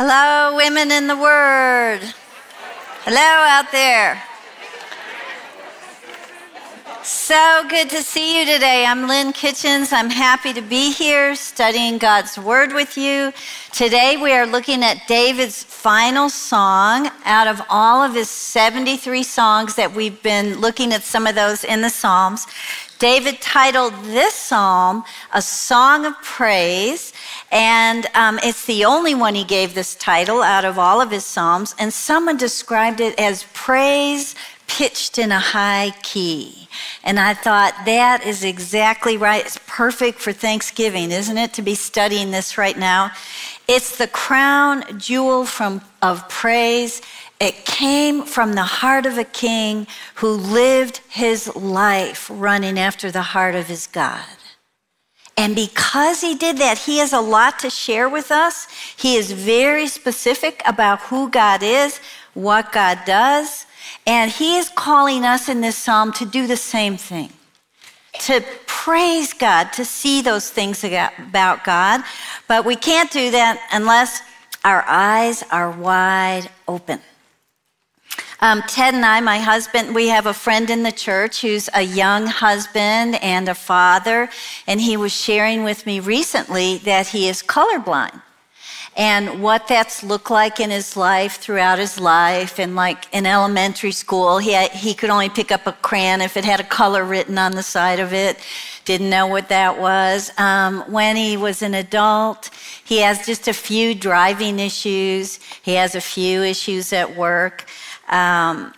Hello, women in the Word. Hello out there. So good to see you today. I'm Lynn Kitchens. I'm happy to be here studying God's Word with you. Today we are looking at David's final song out of all of his 73 songs that we've been looking at some of those in the Psalms. David titled this psalm a song of praise, and um, it's the only one he gave this title out of all of his psalms. And someone described it as praise pitched in a high key. And I thought that is exactly right. It's perfect for Thanksgiving, isn't it, to be studying this right now? It's the crown jewel from, of praise it came from the heart of a king who lived his life running after the heart of his God. And because he did that, he has a lot to share with us. He is very specific about who God is, what God does, and he is calling us in this psalm to do the same thing to praise God, to see those things about God. But we can't do that unless our eyes are wide open. Um, Ted and I, my husband, we have a friend in the church who's a young husband and a father, and he was sharing with me recently that he is colorblind and what that's looked like in his life throughout his life. And like in elementary school, he, had, he could only pick up a crayon if it had a color written on the side of it. Didn't know what that was. Um, when he was an adult, he has just a few driving issues. He has a few issues at work. Um,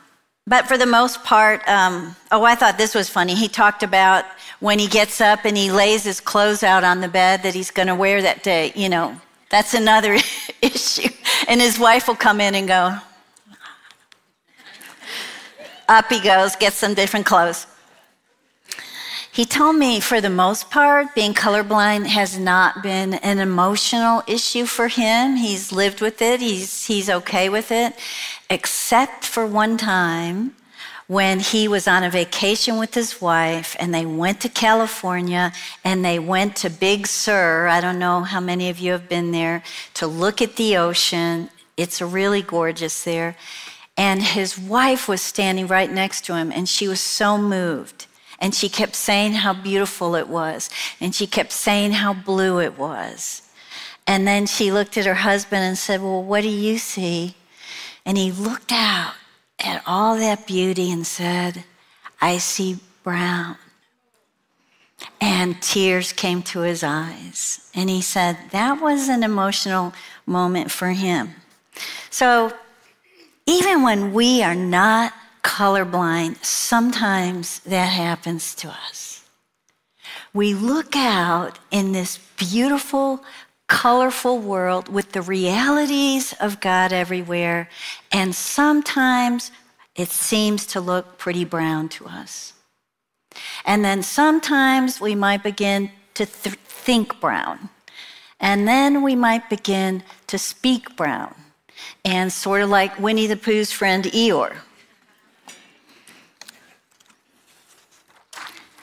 but for the most part, um, oh, I thought this was funny. He talked about when he gets up and he lays his clothes out on the bed that he's going to wear that day. You know, that's another issue. And his wife will come in and go, up he goes, gets some different clothes. He told me, for the most part, being colorblind has not been an emotional issue for him. He's lived with it, he's, he's okay with it, except for one time when he was on a vacation with his wife and they went to California and they went to Big Sur. I don't know how many of you have been there to look at the ocean. It's really gorgeous there. And his wife was standing right next to him and she was so moved. And she kept saying how beautiful it was. And she kept saying how blue it was. And then she looked at her husband and said, Well, what do you see? And he looked out at all that beauty and said, I see brown. And tears came to his eyes. And he said that was an emotional moment for him. So even when we are not colorblind, sometimes that happens to us. We look out in this beautiful, colorful world with the realities of God everywhere, and sometimes it seems to look pretty brown to us. And then sometimes we might begin to th- think brown. And then we might begin to speak brown. And sort of like Winnie the Pooh's friend Eeyore.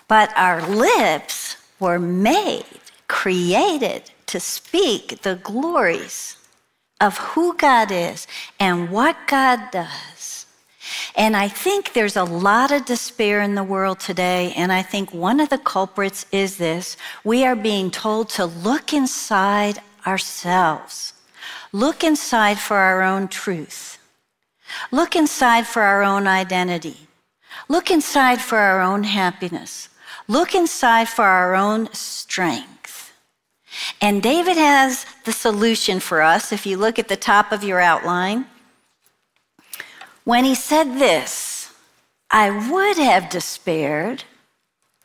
But our lips were made, created to speak the glories of who God is and what God does. And I think there's a lot of despair in the world today. And I think one of the culprits is this we are being told to look inside ourselves, look inside for our own truth, look inside for our own identity, look inside for our own happiness, look inside for our own strength. And David has the solution for us if you look at the top of your outline. When he said this, I would have despaired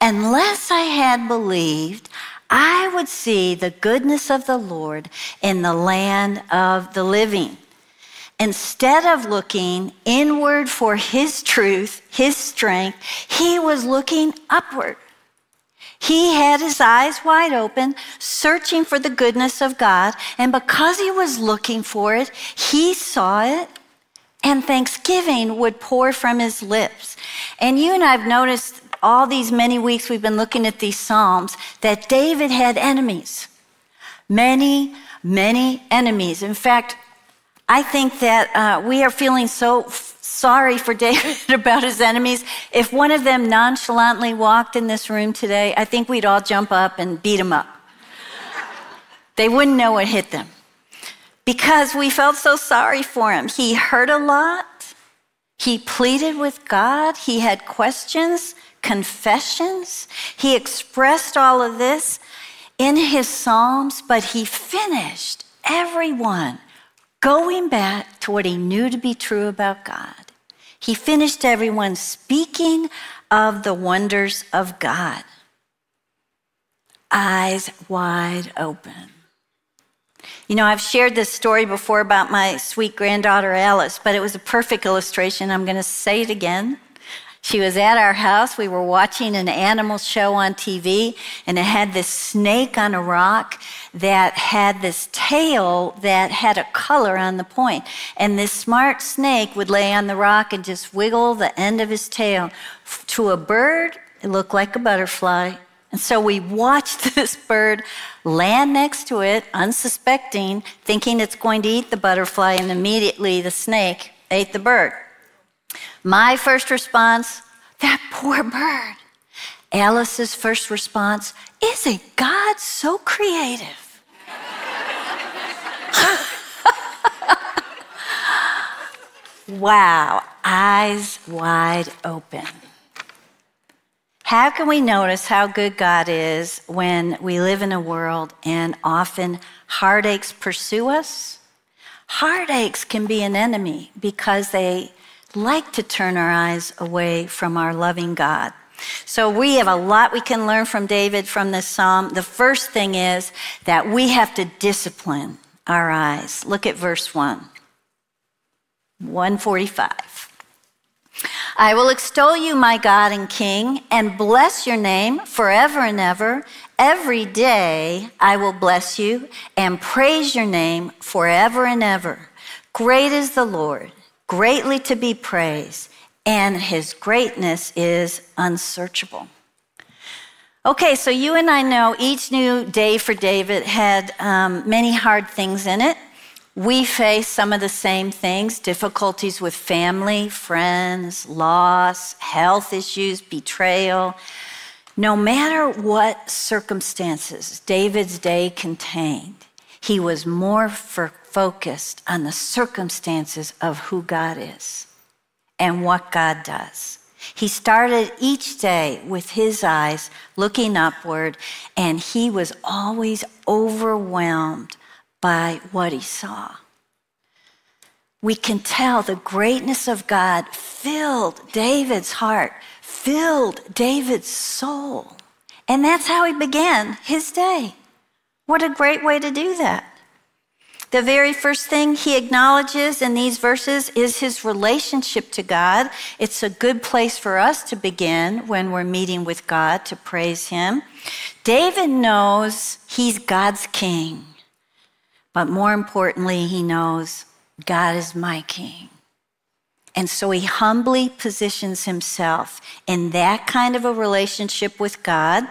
unless I had believed I would see the goodness of the Lord in the land of the living. Instead of looking inward for his truth, his strength, he was looking upward. He had his eyes wide open, searching for the goodness of God. And because he was looking for it, he saw it, and thanksgiving would pour from his lips. And you and I have noticed all these many weeks we've been looking at these Psalms that David had enemies. Many, many enemies. In fact, I think that uh, we are feeling so sorry for David about his enemies. If one of them nonchalantly walked in this room today, I think we'd all jump up and beat him up. they wouldn't know what hit them because we felt so sorry for him. He hurt a lot. He pleaded with God. He had questions, confessions. He expressed all of this in his Psalms, but he finished everyone going back to what he knew to be true about God. He finished everyone speaking of the wonders of God. Eyes wide open. You know, I've shared this story before about my sweet granddaughter Alice, but it was a perfect illustration. I'm going to say it again. She was at our house. We were watching an animal show on TV, and it had this snake on a rock that had this tail that had a color on the point. And this smart snake would lay on the rock and just wiggle the end of his tail. To a bird, it looked like a butterfly. And so we watched this bird land next to it, unsuspecting, thinking it's going to eat the butterfly, and immediately the snake ate the bird. My first response, that poor bird. Alice's first response, isn't God so creative? wow, eyes wide open. How can we notice how good God is when we live in a world and often heartaches pursue us? Heartaches can be an enemy because they like to turn our eyes away from our loving God. So we have a lot we can learn from David from this psalm. The first thing is that we have to discipline our eyes. Look at verse 1. 145. I will extol you, my God and King, and bless your name forever and ever. Every day I will bless you and praise your name forever and ever. Great is the Lord greatly to be praised, and his greatness is unsearchable. Okay, so you and I know each new day for David had um, many hard things in it. We face some of the same things difficulties with family, friends, loss, health issues, betrayal. No matter what circumstances David's day contained, he was more for focused on the circumstances of who God is and what God does. He started each day with his eyes looking upward, and he was always overwhelmed by what he saw. We can tell the greatness of God filled David's heart, filled David's soul. And that's how he began his day. What a great way to do that. The very first thing he acknowledges in these verses is his relationship to God. It's a good place for us to begin when we're meeting with God to praise him. David knows he's God's king, but more importantly, he knows God is my king. And so he humbly positions himself in that kind of a relationship with God.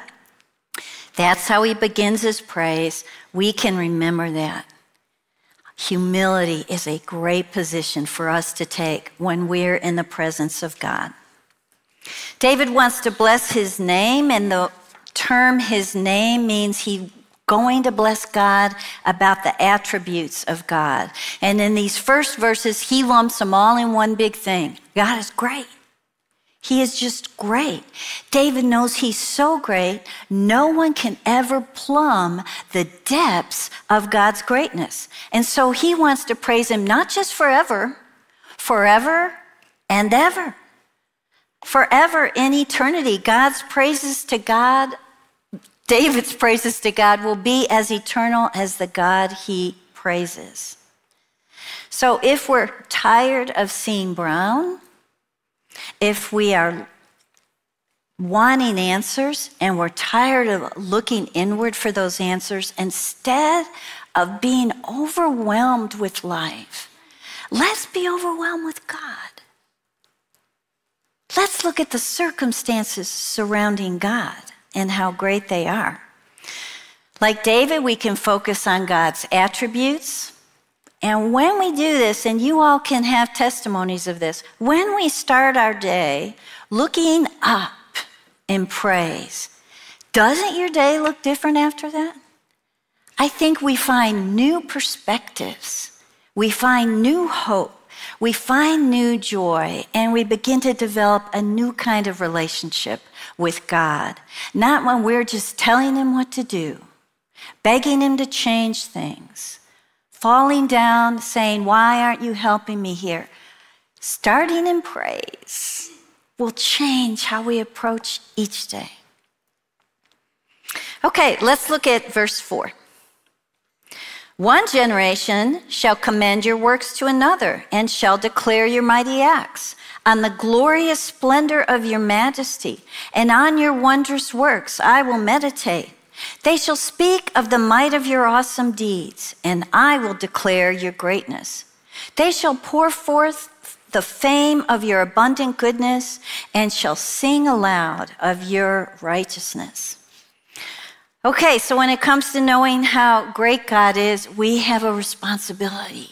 That's how he begins his praise. We can remember that. Humility is a great position for us to take when we're in the presence of God. David wants to bless his name, and the term his name means he going to bless God about the attributes of God. And in these first verses, he lumps them all in one big thing God is great. He is just great. David knows he's so great, no one can ever plumb the depths of God's greatness. And so he wants to praise him not just forever, forever and ever. Forever in eternity, God's praises to God, David's praises to God will be as eternal as the God he praises. So if we're tired of seeing brown, if we are wanting answers and we're tired of looking inward for those answers, instead of being overwhelmed with life, let's be overwhelmed with God. Let's look at the circumstances surrounding God and how great they are. Like David, we can focus on God's attributes And when we do this, and you all can have testimonies of this, when we start our day looking up in praise, doesn't your day look different after that? I think we find new perspectives, we find new hope, we find new joy, and we begin to develop a new kind of relationship with God. Not when we're just telling Him what to do, begging Him to change things, falling down, saying, Why aren't you helping me here? Starting in praise will change how we approach each day. Okay, let's look at verse 4. One generation shall commend your works to another and shall declare your mighty acts on the glorious splendor of your majesty, and on your wondrous works I will meditate. They shall speak of the might of your awesome deeds, and I will declare your greatness. They shall pour forth the fame of your abundant goodness and shall sing aloud of your righteousness. Okay, so when it comes to knowing how great God is, we have a responsibility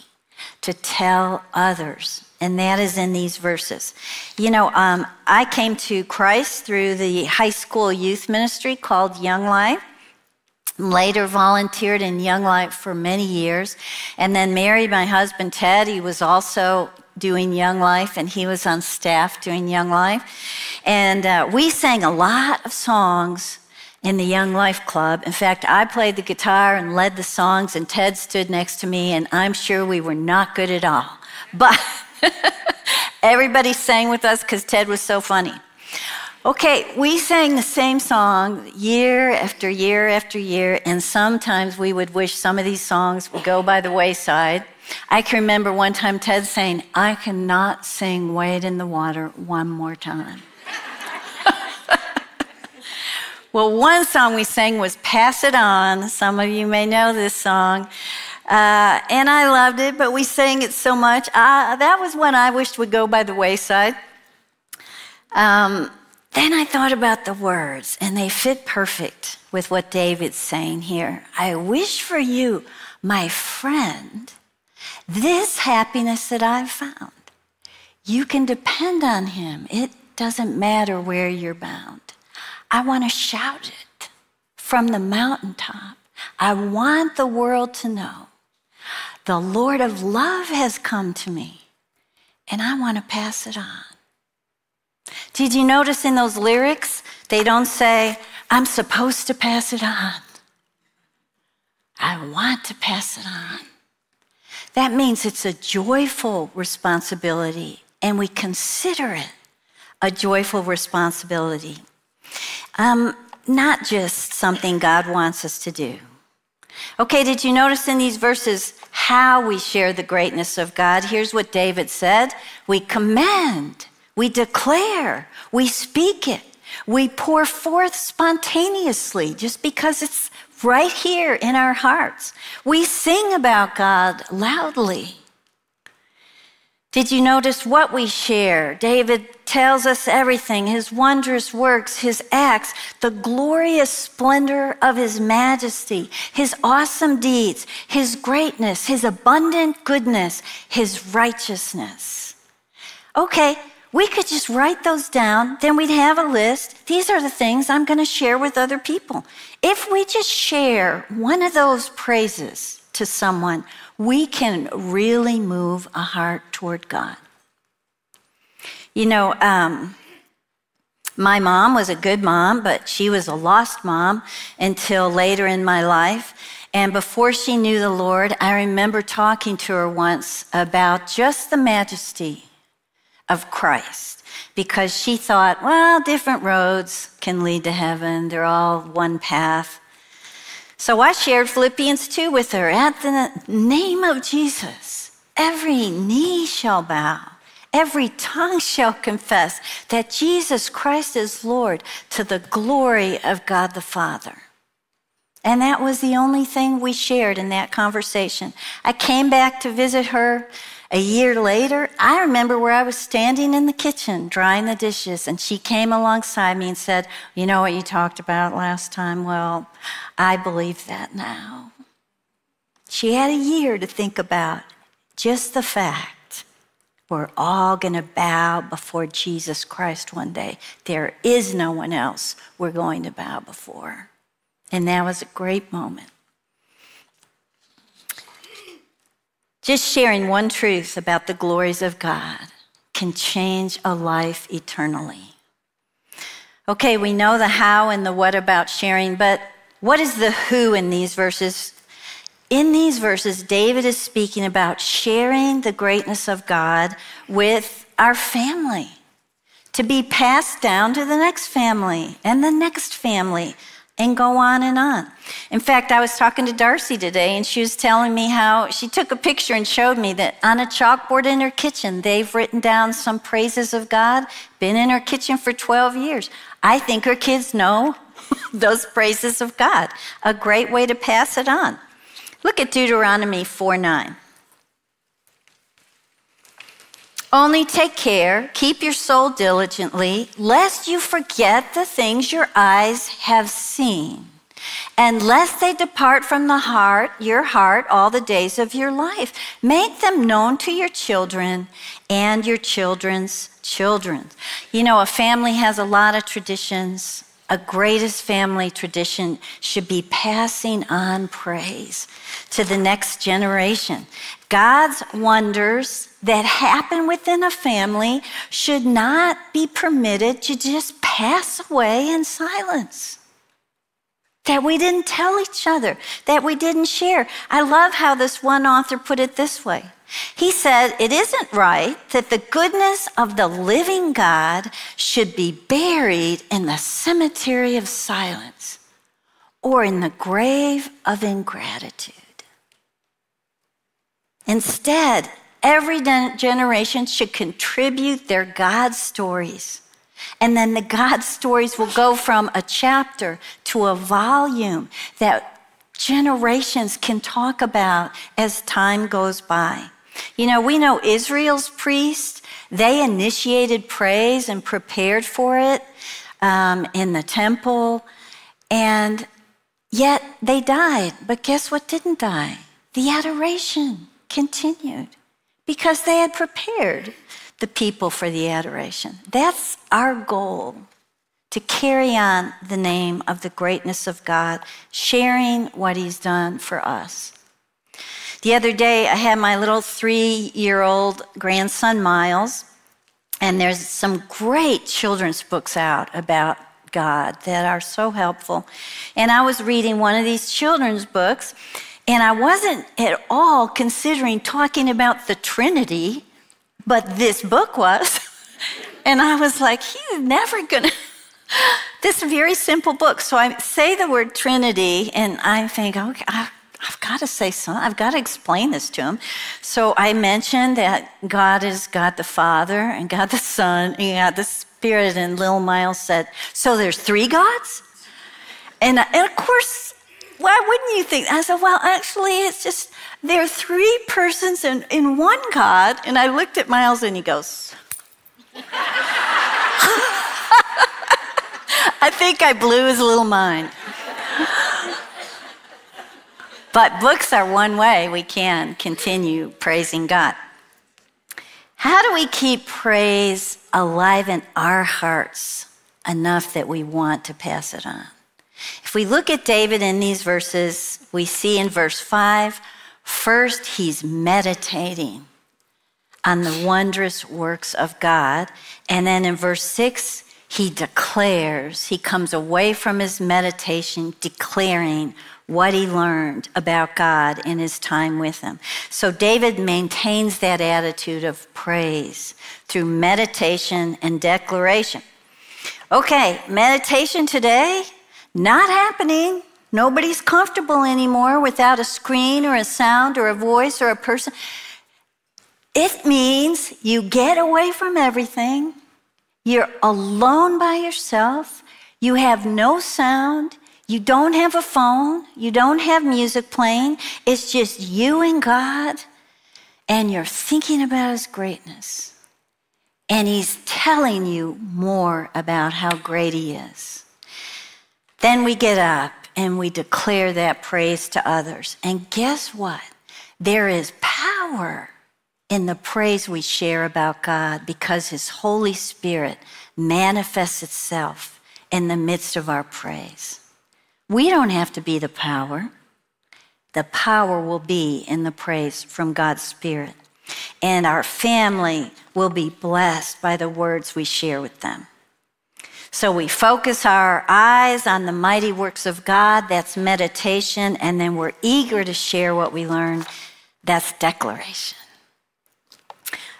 to tell others. And that is in these verses. You know, um, I came to Christ through the high school youth ministry called Young Life. Later volunteered in Young Life for many years. And then married my husband Ted. He was also doing Young Life, and he was on staff doing Young Life. And uh, we sang a lot of songs in the Young Life Club. In fact, I played the guitar and led the songs, and Ted stood next to me, and I'm sure we were not good at all. But everybody sang with us because Ted was so funny. Okay, we sang the same song year after year after year, and sometimes we would wish some of these songs would go by the wayside. I can remember one time Ted saying, I cannot sing Wade in the Water one more time. Well, one song we sang was Pass It On. Some of you may know this song. Uh, and I loved it, but we sang it so much. Uh, that was one I wished would go by the wayside. Um, then I thought about the words, and they fit perfect with what David's saying here. I wish for you, my friend, this happiness that I've found. You can depend on him. It doesn't matter where you're bound. I want to shout it from the mountaintop. I want the world to know the Lord of love has come to me, and I want to pass it on. Did you notice in those lyrics, they don't say, I'm supposed to pass it on. I want to pass it on. That means it's a joyful responsibility, and we consider it a joyful responsibility. Um, not just something God wants us to do. Okay, did you notice in these verses how we share the greatness of God? Here's what David said We commend, we declare, we speak it, we pour forth spontaneously just because it's right here in our hearts. We sing about God loudly. Did you notice what we share? David tells us everything his wondrous works, his acts, the glorious splendor of his majesty, his awesome deeds, his greatness, his abundant goodness, his righteousness. Okay, we could just write those down, then we'd have a list. These are the things I'm going to share with other people. If we just share one of those praises to someone, we can really move a heart toward God. You know, um, my mom was a good mom, but she was a lost mom until later in my life. And before she knew the Lord, I remember talking to her once about just the majesty of Christ because she thought, well, different roads can lead to heaven, they're all one path. So I shared Philippians 2 with her. At the name of Jesus, every knee shall bow, every tongue shall confess that Jesus Christ is Lord to the glory of God the Father. And that was the only thing we shared in that conversation. I came back to visit her a year later, I remember where I was standing in the kitchen drying the dishes, and she came alongside me and said, You know what you talked about last time? Well, I believe that now. She had a year to think about, just the fact we're all going to bow before Jesus Christ one day. There is no one else we're going to bow before. And that was a great moment. Just sharing one truth about the glories of God can change a life eternally. Okay, we know the how and the what about sharing, but what is the who in these verses? In these verses, David is speaking about sharing the greatness of God with our family to be passed down to the next family and the next family and go on and on. In fact, I was talking to Darcy today, and she was telling me how she took a picture and showed me that on a chalkboard in her kitchen, they've written down some praises of God, been in her kitchen for 12 years. I think her kids know those praises of God. A great way to pass it on. Look at Deuteronomy 4 9. Only take care, keep your soul diligently, lest you forget the things your eyes have seen, and lest they depart from the heart, your heart, all the days of your life. Make them known to your children and your children's children. You know, a family has a lot of traditions. A greatest family tradition should be passing on praise to the next generation. God's wonders that happen within a family should not be permitted to just pass away in silence. That we didn't tell each other, that we didn't share. I love how this one author put it this way. He said, It isn't right that the goodness of the living God should be buried in the cemetery of silence or in the grave of ingratitude. Instead, every generation should contribute their God stories. And then the God stories will go from a chapter to a volume that generations can talk about as time goes by. You know, we know Israel's priests, they initiated praise and prepared for it um, in the temple, and yet they died. But guess what didn't die? The adoration continued because they had prepared the people for the adoration. That's our goal to carry on the name of the greatness of God, sharing what He's done for us. The other day, I had my little three year old grandson, Miles, and there's some great children's books out about God that are so helpful. And I was reading one of these children's books, and I wasn't at all considering talking about the Trinity, but this book was. and I was like, he's never going to. this very simple book. So I say the word Trinity, and I think, okay, I've got to say something. I've got to explain this to him. So I mentioned that God is God the Father and God the Son and God the Spirit. And Lil Miles said, So there's three gods? And, and of course, why wouldn't you think? I said, well, actually, it's just there are three persons in, in one God. And I looked at Miles and he goes, I think I blew his little mind. But books are one way we can continue praising God. How do we keep praise alive in our hearts enough that we want to pass it on? If we look at David in these verses, we see in verse 5, first he's meditating on the wondrous works of God. And then in verse 6, he declares, he comes away from his meditation declaring what he learned about God in his time with him. So David maintains that attitude of praise through meditation and declaration. Okay, meditation today not happening. Nobody's comfortable anymore without a screen or a sound or a voice or a person. It means you get away from everything. You're alone by yourself. You have no sound. You don't have a phone. You don't have music playing. It's just you and God. And you're thinking about His greatness. And He's telling you more about how great He is. Then we get up and we declare that praise to others. And guess what? There is power in the praise we share about God because His Holy Spirit manifests itself in the midst of our praise. We don't have to be the power. The power will be in the praise from God's Spirit. And our family will be blessed by the words we share with them. So we focus our eyes on the mighty works of God, that's meditation, and then we're eager to share what we learn, that's declaration.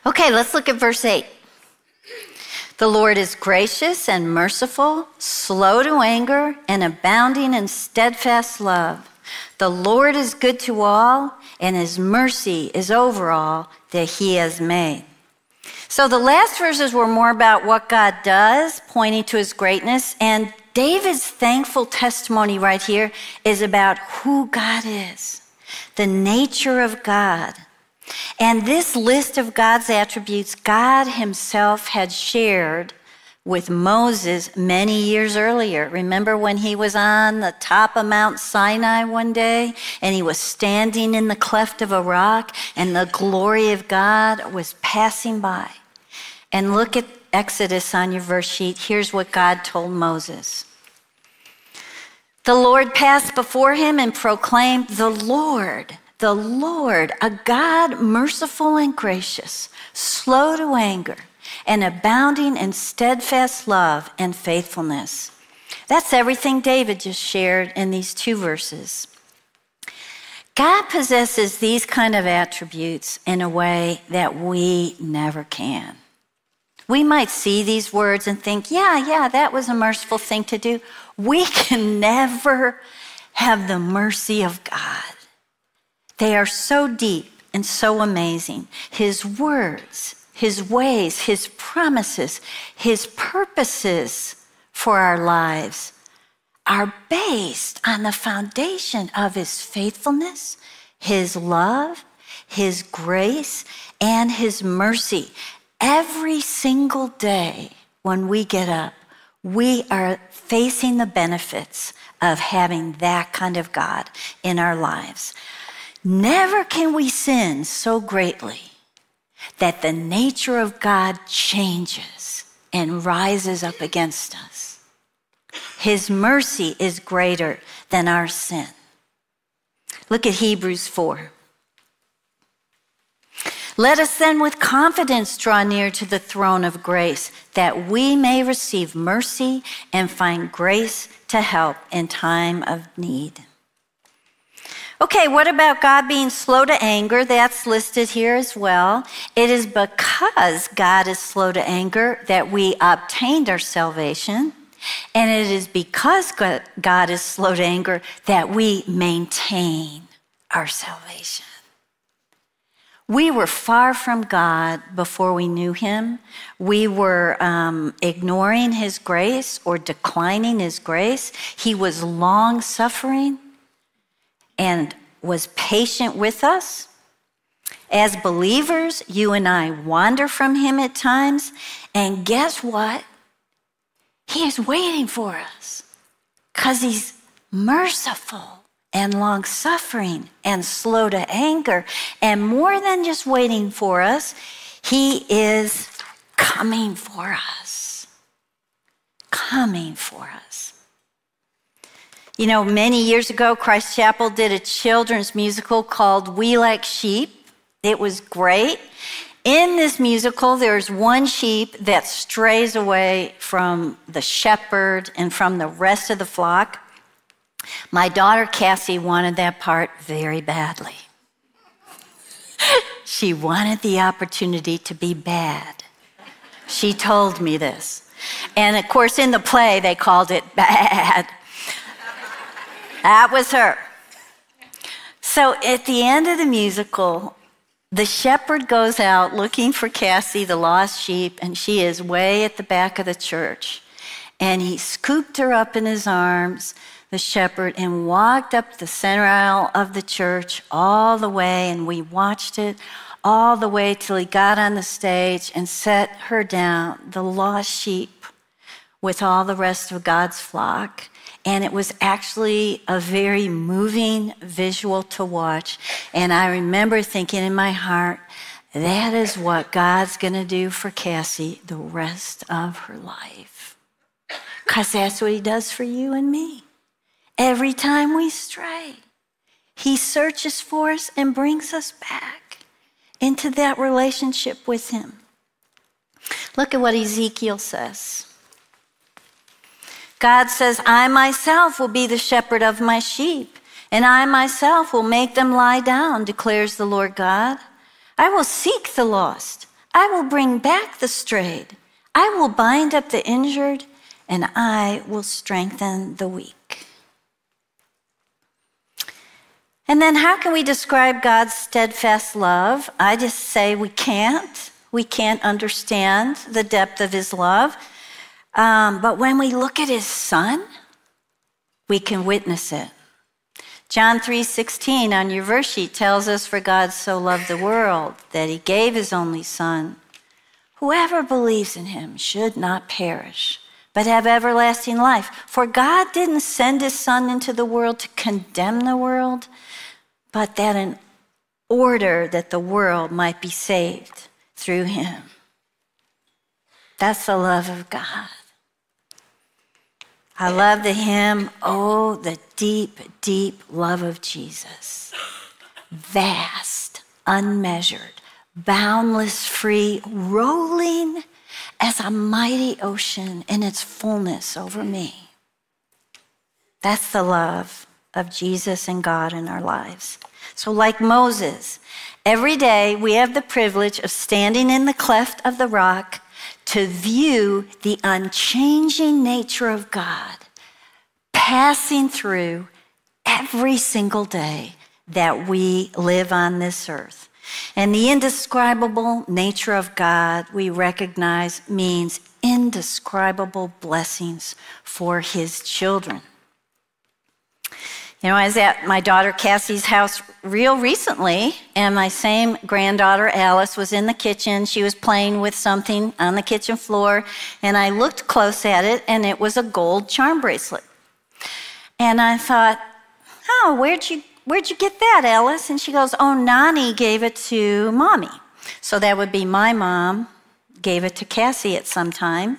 Okay, let's look at verse 8. The Lord is gracious and merciful, slow to anger, and abounding in steadfast love. The Lord is good to all, and his mercy is over all that he has made. So the last verses were more about what God does, pointing to his greatness. And David's thankful testimony right here is about who God is, the nature of God. And this list of God's attributes, God himself had shared with Moses many years earlier. Remember when he was on the top of Mount Sinai one day and he was standing in the cleft of a rock and the glory of God was passing by? And look at Exodus on your verse sheet. Here's what God told Moses. The Lord passed before him and proclaimed, The Lord, the Lord, a God merciful and gracious, slow to anger, and abounding in steadfast love and faithfulness. That's everything David just shared in these two verses. God possesses these kind of attributes in a way that we never can. We might see these words and think, yeah, yeah, that was a merciful thing to do. We can never have the mercy of God. They are so deep and so amazing. His words, His ways, His promises, His purposes for our lives are based on the foundation of His faithfulness, His love, His grace, and His mercy. Every single day when we get up, we are facing the benefits of having that kind of God in our lives. Never can we sin so greatly that the nature of God changes and rises up against us. His mercy is greater than our sin. Look at Hebrews 4. Let us then with confidence draw near to the throne of grace, that we may receive mercy and find grace to help in time of need. Okay, what about God being slow to anger? That's listed here as well. It is because God is slow to anger that we obtained our salvation. And it is because God is slow to anger that we maintain our salvation. We were far from God before we knew Him. We were um, ignoring His grace or declining His grace. He was long suffering and was patient with us. As believers, you and I wander from Him at times. And guess what? He is waiting for us because He's merciful and long suffering and slow to anger. And more than just waiting for us, He is coming for us. Coming for us. You know, many years ago, Christ Chapel did a children's musical called We Like Sheep. It was great. In this musical, there's one sheep that strays away from the shepherd and from the rest of the flock. My daughter Cassie wanted that part very badly. she wanted the opportunity to be bad. She told me this. And of course, in the play, they called it bad. That was her. So at the end of the musical, the shepherd goes out looking for Cassie, the lost sheep, and she is way at the back of the church. And he scooped her up in his arms, the shepherd and walked up the center aisle of the church all the way, and we watched it all the way till he got on the stage and set her down, the lost sheep, with all the rest of God's flock. And it was actually a very moving visual to watch. And I remember thinking in my heart, that is what God's going to do for Cassie the rest of her life. Because that's what He does for you and me. Every time we stray, He searches for us and brings us back into that relationship with Him. Look at what Ezekiel says. God says, I myself will be the shepherd of my sheep, and I myself will make them lie down, declares the Lord God. I will seek the lost. I will bring back the strayed. I will bind up the injured, and I will strengthen the weak. And then, how can we describe God's steadfast love? I just say we can't. We can't understand the depth of his love. Um, but when we look at his son, we can witness it. John 3:16 on your verse sheet tells us for God so loved the world that he gave his only son. Whoever believes in him should not perish, but have everlasting life. For God didn't send his son into the world to condemn the world, but that in order that the world might be saved through him. That's the love of God. I love the hymn, Oh, the deep, deep love of Jesus. Vast, unmeasured, boundless, free, rolling as a mighty ocean in its fullness over me. That's the love of Jesus and God in our lives. So, like Moses, every day we have the privilege of standing in the cleft of the rock to view the unchanging nature of God passing through every single day that we live on this earth. And the indescribable nature of God we recognize means indescribable blessings for his children. You know, I was at my daughter Cassie's house real recently, and my same granddaughter Alice was in the kitchen. She was playing with something on the kitchen floor, and I looked close at it, and it was a gold charm bracelet. And I thought, oh, where'd you, where'd you get that, Alice? And she goes, oh, Nani gave it to mommy. So that would be my mom gave it to Cassie at some time.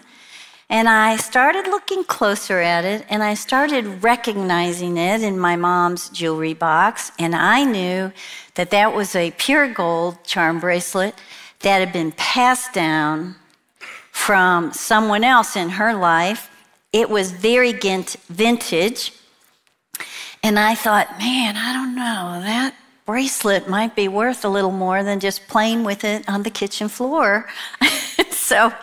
And I started looking closer at it and I started recognizing it in my mom's jewelry box. And I knew that that was a pure gold charm bracelet that had been passed down from someone else in her life. It was very vintage. And I thought, man, I don't know, that bracelet might be worth a little more than just playing with it on the kitchen floor. so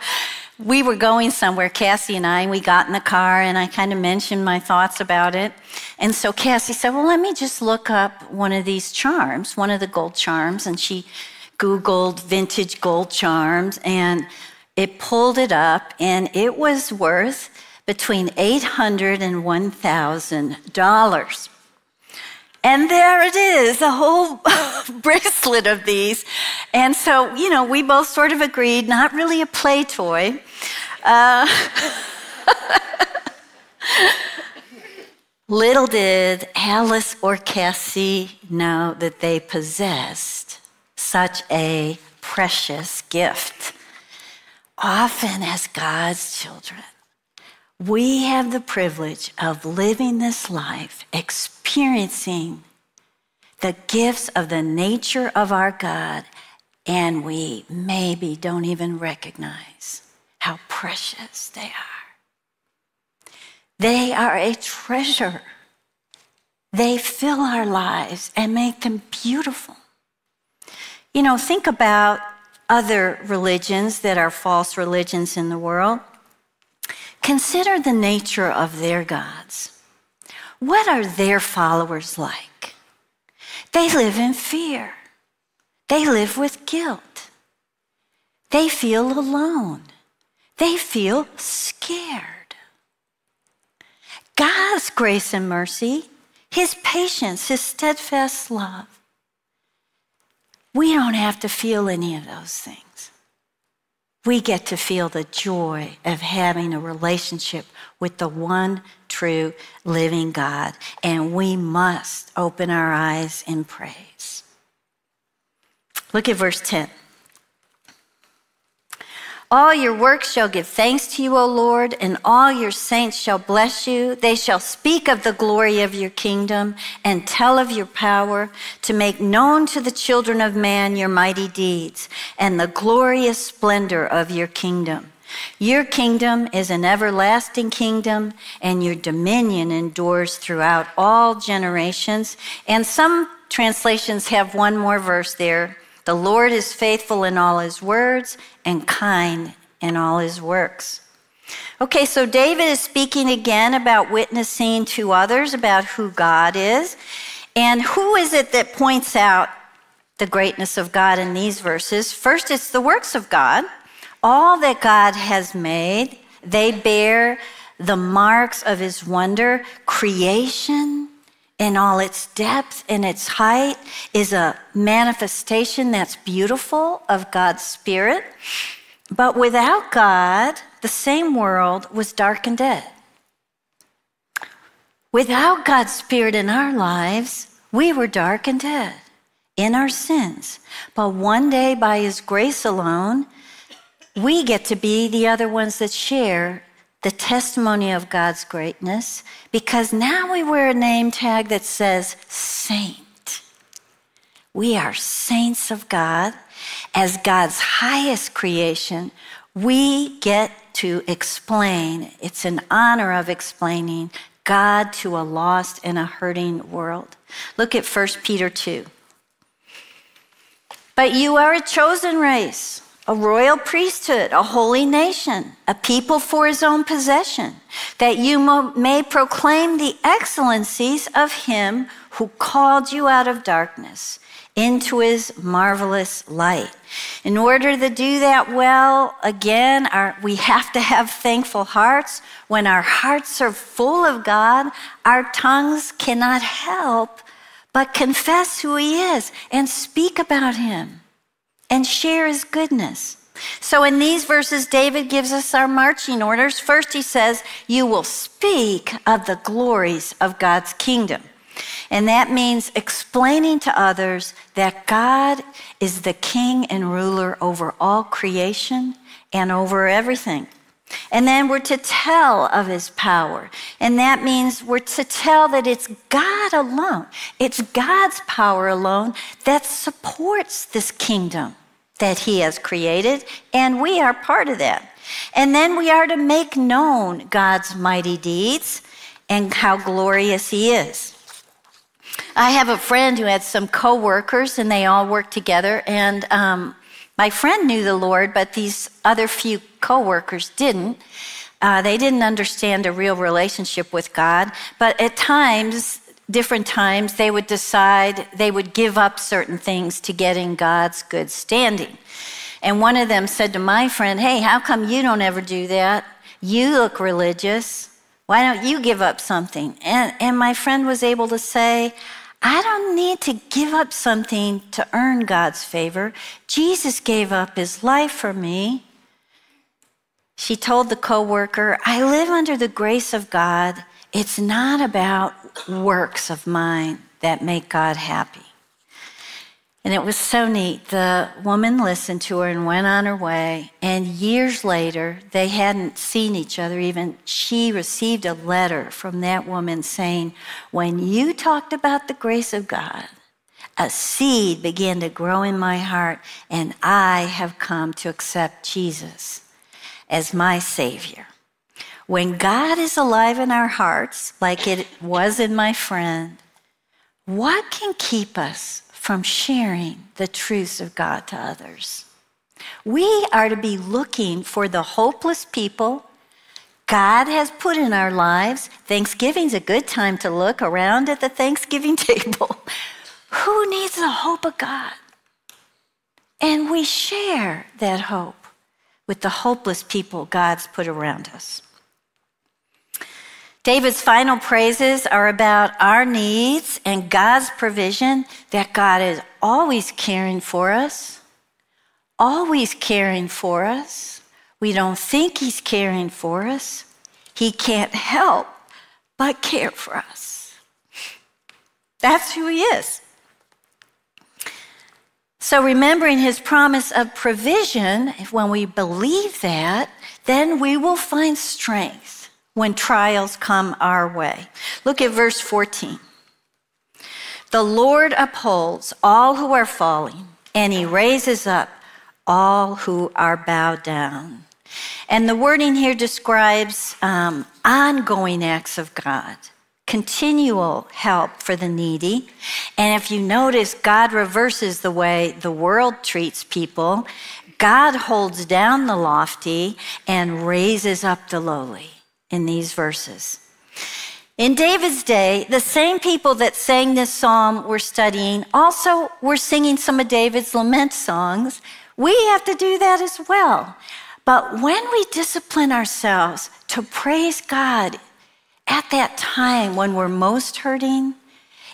we were going somewhere, Cassie and I, and we got in the car and I kind of mentioned my thoughts about it. And so Cassie said, Well, let me just look up one of these charms, one of the gold charms. And she Googled vintage gold charms and it pulled it up and it was worth between $800 and $1,000. And there it is, a whole bracelet of these. And so, you know, we both sort of agreed, not really a play toy. Uh, little did Alice or Cassie know that they possessed such a precious gift. Often, as God's children, we have the privilege of living this life, experiencing the gifts of the nature of our God, and we maybe don't even recognize how precious they are. They are a treasure. They fill our lives and make them beautiful. You know, think about other religions that are false religions in the world. Consider the nature of their gods. What are their followers like? They live in fear. They live with guilt. They feel alone. They feel scared. God's grace and mercy, His patience, His steadfast love. We don't have to feel any of those things we get to feel the joy of having a relationship with the one true living God. And we must open our eyes in praise. Look at verse 10. All your works shall give thanks to you, O Lord, and all your saints shall bless you. They shall speak of the glory of your kingdom and tell of your power to make known to the children of man your mighty deeds and the glorious splendor of your kingdom. Your kingdom is an everlasting kingdom, and your dominion endures throughout all generations. And some translations have one more verse there the Lord is faithful in all his words and kind in all his works. Okay, so David is speaking again about witnessing to others about who God is. And who is it that points out the greatness of God in these verses? First, it's the works of God. All that God has made, they bear the marks of his wonder. Creation, in all its depth and its height is a manifestation that's beautiful of God's Spirit. But without God, the same world was dark and dead. Without God's Spirit in our lives, we were dark and dead in our sins. But one day, by His grace alone, we get to be the other ones that share the testimony of God's greatness because now we wear a name tag that says saint. We are saints of God. As God's highest creation, we get to explain, it's an honor of explaining God to a lost and a hurting world. Look at 1 Peter 2. But you are a chosen race a royal priesthood, a holy nation, a people for his own possession, that you may proclaim the excellencies of him who called you out of darkness into his marvelous light. In order to do that well, again, our, we have to have thankful hearts. When our hearts are full of God, our tongues cannot help but confess who he is and speak about him and share his goodness. So, in these verses, David gives us our marching orders. First, he says, You will speak of the glories of God's kingdom. And that means explaining to others that God is the king and ruler over all creation and over everything. And then we're to tell of his power. And that means we're to tell that it's God alone, it's God's power alone that supports this kingdom that he has created, and we are part of that. And then we are to make known God's mighty deeds and how glorious he is. I have a friend who had some coworkers, and they all worked together. And um, my friend knew the Lord, but these other few coworkers didn't. Uh, they didn't understand a real relationship with God. But at times, different times, they would decide they would give up certain things to get in God's good standing. And one of them said to my friend, Hey, how come you don't ever do that? You look religious. Why don't you give up something? And, and my friend was able to say, I don't need to give up something to earn God's favor. Jesus gave up his life for me. She told the coworker, I live under the grace of God. It's not about works of mine that make God happy. And it was so neat. The woman listened to her and went on her way. And years later, they hadn't seen each other. Even she received a letter from that woman saying, When you talked about the grace of God, a seed began to grow in my heart, and I have come to accept Jesus as my Savior. When God is alive in our hearts, like it was in my friend, what can keep us from sharing the truths of God to others? We are to be looking for the hopeless people God has put in our lives. Thanksgiving's a good time to look around at the Thanksgiving table. Who needs the hope of God? And we share that hope with the hopeless people God's put around us. David's final praises are about our needs and God's provision, that God is always caring for us, always caring for us. We don't think He's caring for us, He can't help but care for us. That's who He is. So, remembering his promise of provision, when we believe that, then we will find strength when trials come our way. Look at verse 14. The Lord upholds all who are falling, and he raises up all who are bowed down. And the wording here describes um, ongoing acts of God, continual help for the needy. And if you notice, God reverses the way the world treats people. God holds down the lofty and raises up the lowly in these verses. In David's day, the same people that sang this psalm we're studying also were singing some of David's lament songs. We have to do that as well. But when we discipline ourselves to praise God at that time when we're most hurting,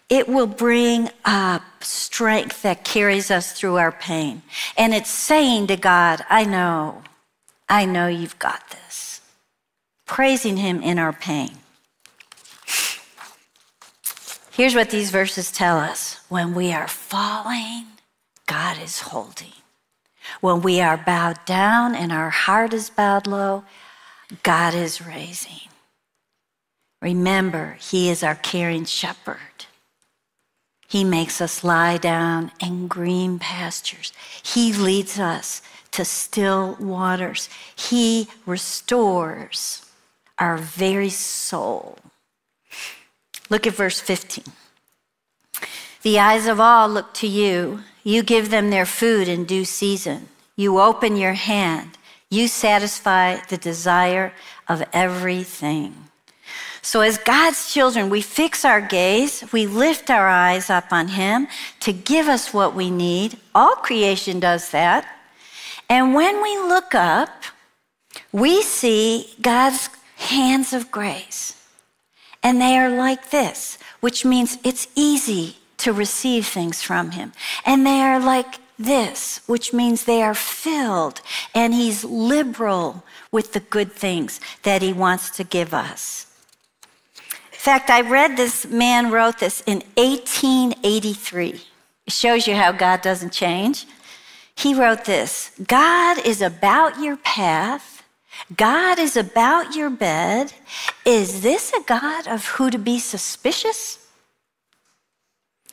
it will bring up strength that carries us through our pain. And it's saying to God, I know, I know you've got this. Praising Him in our pain. Here's what these verses tell us when we are falling, God is holding. When we are bowed down and our heart is bowed low, God is raising. Remember, He is our caring shepherd. He makes us lie down in green pastures. He leads us to still waters. He restores our very soul. Look at verse 15. The eyes of all look to you you give them their food in due season. You open your hand. You satisfy the desire of everything. So, as God's children, we fix our gaze, we lift our eyes up on Him to give us what we need. All creation does that. And when we look up, we see God's hands of grace. And they are like this, which means it's easy to receive things from him. And they are like this, which means they are filled, and he's liberal with the good things that he wants to give us. Fact, I read this man wrote this in 1883. It shows you how God doesn't change. He wrote this God is about your path. God is about your bed. Is this a God of who to be suspicious?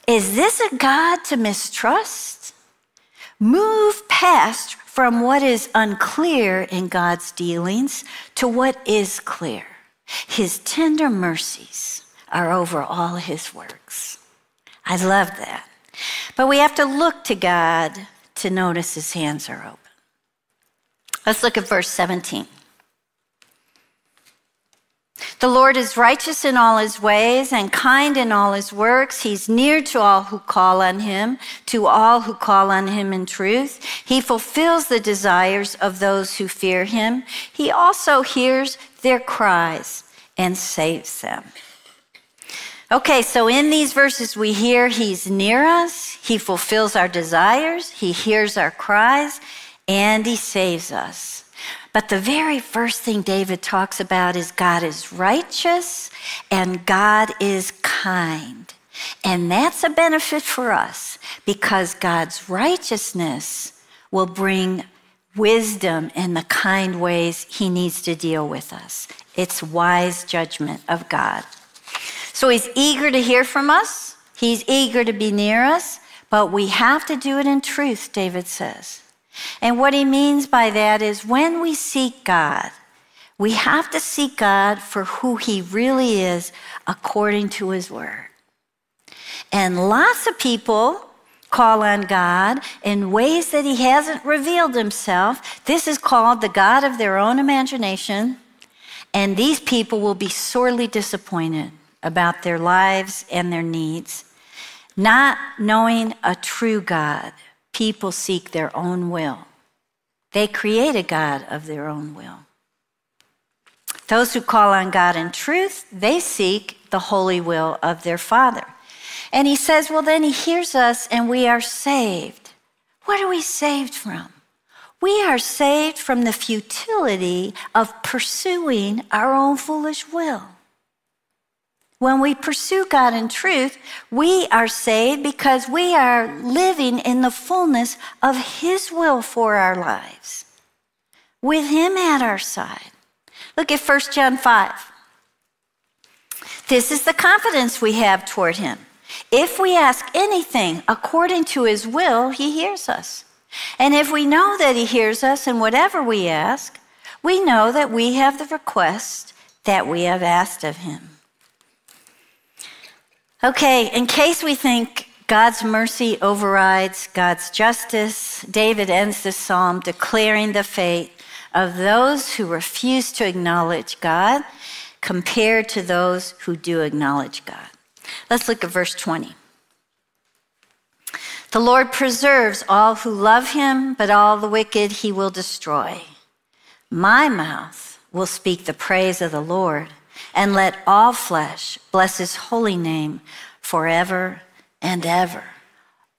Is this a God to mistrust? Move past from what is unclear in God's dealings to what is clear. His tender mercies are over all his works. I love that. But we have to look to God to notice his hands are open. Let's look at verse 17. The Lord is righteous in all his ways and kind in all his works. He's near to all who call on him, to all who call on him in truth. He fulfills the desires of those who fear him. He also hears their cries and saves them. Okay, so in these verses, we hear he's near us, he fulfills our desires, he hears our cries, and he saves us. But the very first thing David talks about is God is righteous and God is kind. And that's a benefit for us because God's righteousness will bring wisdom in the kind ways he needs to deal with us. It's wise judgment of God. So he's eager to hear from us. He's eager to be near us, but we have to do it in truth, David says. And what he means by that is when we seek God, we have to seek God for who he really is according to his word. And lots of people call on God in ways that he hasn't revealed himself. This is called the God of their own imagination. And these people will be sorely disappointed about their lives and their needs, not knowing a true God people seek their own will. They create a God of their own will. Those who call on God in truth, they seek the holy will of their Father. And he says, well, then he hears us and we are saved. What are we saved from? We are saved from the futility of pursuing our own foolish will. When we pursue God in truth, we are saved because we are living in the fullness of His will for our lives, with Him at our side. Look at 1 John 5. This is the confidence we have toward Him. If we ask anything according to His will, He hears us. And if we know that He hears us in whatever we ask, we know that we have the request that we have asked of Him. Okay, in case we think God's mercy overrides God's justice, David ends the psalm declaring the fate of those who refuse to acknowledge God compared to those who do acknowledge God. Let's look at verse 20. The Lord preserves all who love him, but all the wicked he will destroy. My mouth will speak the praise of the Lord and let all flesh bless his holy name forever and ever.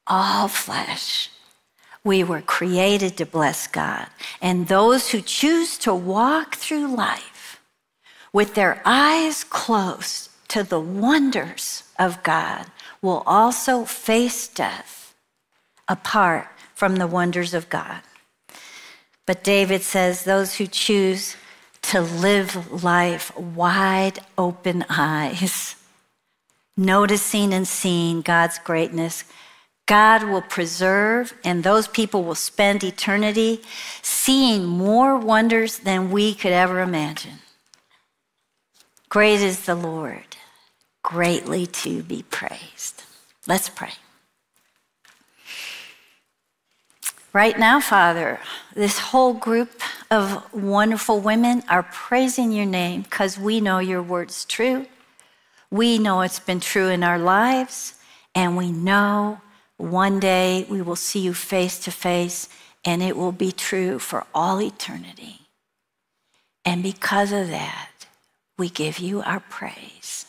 All flesh. We were created to bless God. And those who choose to walk through life with their eyes closed to the wonders of God will also face death apart from the wonders of God. But David says those who choose to live life wide open eyes, noticing and seeing God's greatness. God will preserve, and those people will spend eternity seeing more wonders than we could ever imagine. Great is the Lord, greatly to be praised. Let's pray. Right now, Father, this whole group of wonderful women are praising your name because we know your word's true. We know it's been true in our lives, and we know one day we will see you face to face, and it will be true for all eternity. And because of that, we give you our praise.